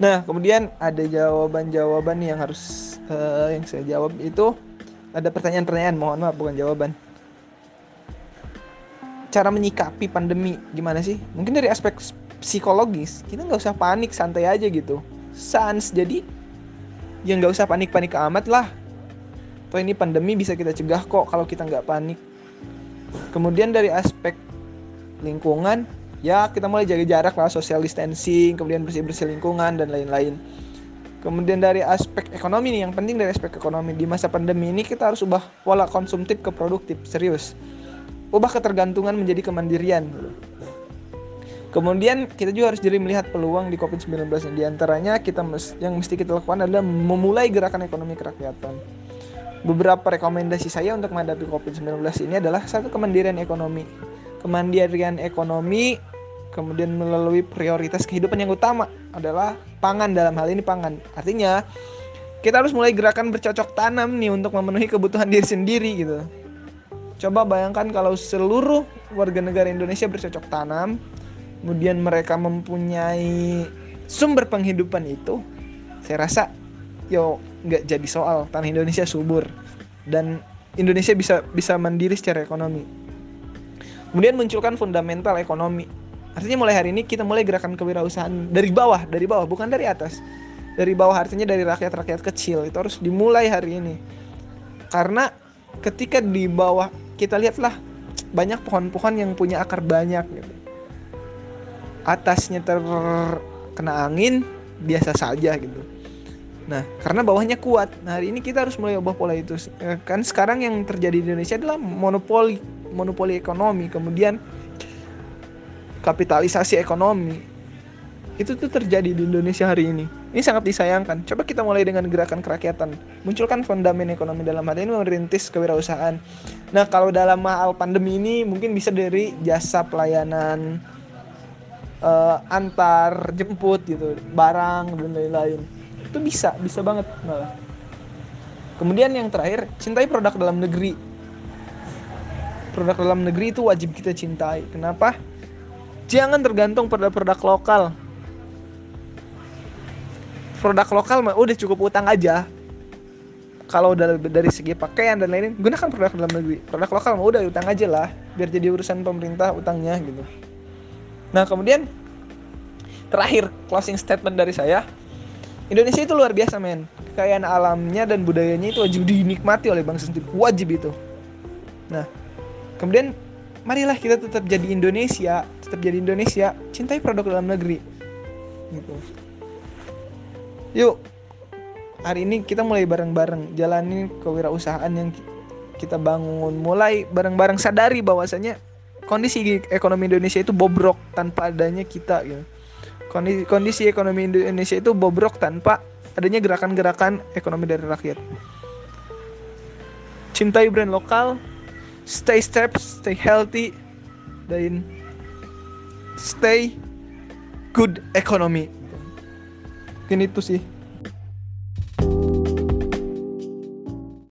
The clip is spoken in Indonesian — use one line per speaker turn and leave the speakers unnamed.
Nah, kemudian ada jawaban-jawaban yang harus uh, yang saya jawab itu ada pertanyaan-pertanyaan, mohon maaf bukan jawaban. Cara menyikapi pandemi gimana sih? Mungkin dari aspek psikologis, kita nggak usah panik, santai aja gitu. Sans, jadi ya nggak usah panik-panik amat lah. Toh ini pandemi bisa kita cegah kok kalau kita nggak panik. Kemudian dari aspek lingkungan, ya kita mulai jaga jarak lah social distancing kemudian bersih bersih lingkungan dan lain-lain. Kemudian dari aspek ekonomi nih yang penting dari aspek ekonomi. Di masa pandemi ini kita harus ubah pola konsumtif ke produktif serius. Ubah ketergantungan menjadi kemandirian. Kemudian kita juga harus jadi melihat peluang di COVID-19 di antaranya kita yang mesti kita lakukan adalah memulai gerakan ekonomi kerakyatan. Beberapa rekomendasi saya untuk menghadapi COVID-19 ini adalah satu kemandirian ekonomi. Kemandirian ekonomi kemudian melalui prioritas kehidupan yang utama adalah pangan dalam hal ini pangan. Artinya kita harus mulai gerakan bercocok tanam nih untuk memenuhi kebutuhan diri sendiri gitu. Coba bayangkan kalau seluruh warga negara Indonesia bercocok tanam, kemudian mereka mempunyai sumber penghidupan itu, saya rasa yo nggak jadi soal tanah Indonesia subur dan Indonesia bisa bisa mandiri secara ekonomi. Kemudian munculkan fundamental ekonomi Artinya mulai hari ini kita mulai gerakan kewirausahaan dari bawah, dari bawah, bukan dari atas. Dari bawah artinya dari rakyat-rakyat kecil. Itu harus dimulai hari ini. Karena ketika di bawah kita lihatlah banyak pohon-pohon yang punya akar banyak gitu. Atasnya terkena angin biasa saja gitu. Nah, karena bawahnya kuat. Nah, hari ini kita harus mulai ubah pola itu. Kan sekarang yang terjadi di Indonesia adalah monopoli monopoli ekonomi. Kemudian kapitalisasi ekonomi itu tuh terjadi di Indonesia hari ini. Ini sangat disayangkan. Coba kita mulai dengan gerakan kerakyatan. Munculkan fondamen ekonomi dalam hal ini merintis kewirausahaan. Nah, kalau dalam hal pandemi ini mungkin bisa dari jasa pelayanan uh, antar jemput gitu, barang dan lain-lain. Itu bisa, bisa banget malah. Kemudian yang terakhir, cintai produk dalam negeri. Produk dalam negeri itu wajib kita cintai. Kenapa? Jangan tergantung pada produk lokal. Produk lokal mah udah cukup utang aja. Kalau dari, dari segi pakaian dan lain-lain, gunakan produk dalam negeri. Produk lokal mah udah utang aja lah, biar jadi urusan pemerintah utangnya gitu. Nah kemudian terakhir closing statement dari saya, Indonesia itu luar biasa men. Kekayaan alamnya dan budayanya itu wajib dinikmati oleh bangsa sendiri, wajib itu. Nah kemudian marilah kita tetap jadi Indonesia tetap jadi Indonesia cintai produk dalam negeri. Gitu. Yuk hari ini kita mulai bareng-bareng jalani kewirausahaan yang kita bangun. Mulai bareng-bareng sadari bahwasanya kondisi ekonomi Indonesia itu bobrok tanpa adanya kita gitu. Kondisi, kondisi ekonomi Indonesia itu bobrok tanpa adanya gerakan-gerakan ekonomi dari rakyat. Cintai brand lokal stay steps, stay healthy, dan stay good economy. Mungkin itu sih.